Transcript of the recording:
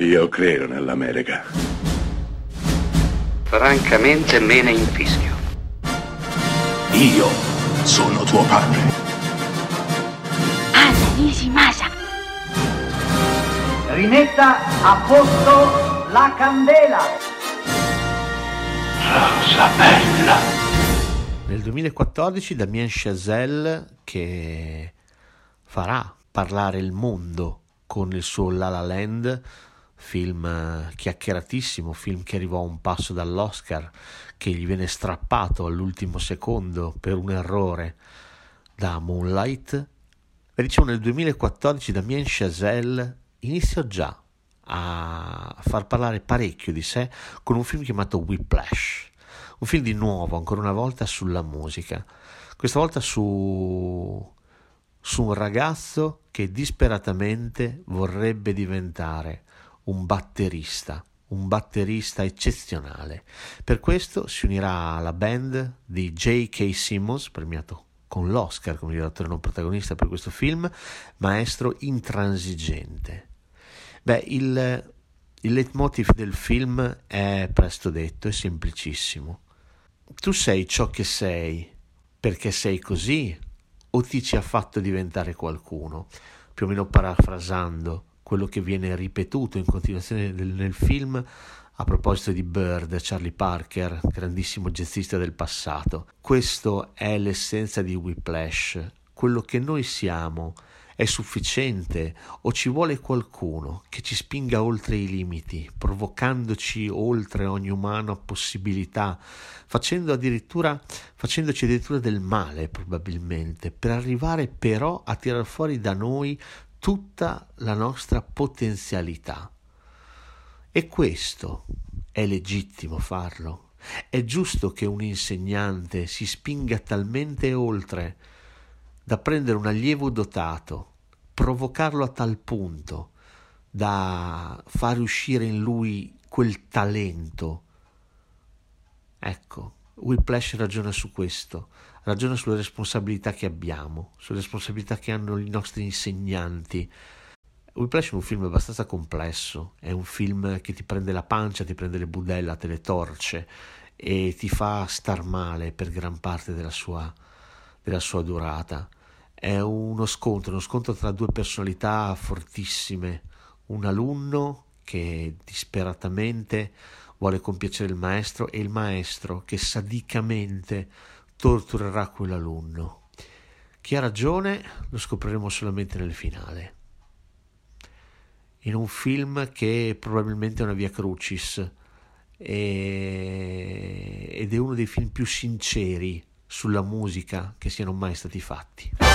Io credo nell'America. Francamente me ne infischio. Io sono tuo padre. Anna Nishimasa. Rimetta a posto la candela. Rosa bella. Nel 2014 Damien Chazelle che farà parlare il mondo con il suo La La Land, film chiacchieratissimo, film che arrivò a un passo dall'Oscar, che gli viene strappato all'ultimo secondo per un errore da Moonlight. E diciamo nel 2014 Damien Chazelle iniziò già a far parlare parecchio di sé con un film chiamato Whiplash, un film di nuovo, ancora una volta, sulla musica, questa volta su, su un ragazzo che disperatamente vorrebbe diventare un batterista, un batterista eccezionale. Per questo si unirà alla band di J.K. Simmons, premiato con l'Oscar come direttore non protagonista per questo film, maestro intransigente. Beh, il, il leitmotiv del film è presto detto, è semplicissimo. Tu sei ciò che sei perché sei così o ti ci ha fatto diventare qualcuno? Più o meno parafrasando quello che viene ripetuto in continuazione nel, nel film a proposito di Bird, Charlie Parker, grandissimo jazzista del passato. Questo è l'essenza di Whiplash, quello che noi siamo è sufficiente o ci vuole qualcuno che ci spinga oltre i limiti, provocandoci oltre ogni umana possibilità, facendo addirittura, facendoci addirittura del male probabilmente, per arrivare però a tirar fuori da noi tutta la nostra potenzialità. E questo è legittimo farlo. È giusto che un insegnante si spinga talmente oltre da prendere un allievo dotato, provocarlo a tal punto da far uscire in lui quel talento. Ecco, Whiplash ragiona su questo, ragiona sulle responsabilità che abbiamo, sulle responsabilità che hanno i nostri insegnanti. Whiplash è un film abbastanza complesso, è un film che ti prende la pancia, ti prende le budella, te le torce e ti fa star male per gran parte della sua, della sua durata è uno scontro, uno scontro tra due personalità fortissime, un alunno che disperatamente vuole compiacere il maestro e il maestro che sadicamente torturerà quell'alunno. Chi ha ragione lo scopriremo solamente nel finale. In un film che probabilmente è una via crucis e... ed è uno dei film più sinceri sulla musica che siano mai stati fatti.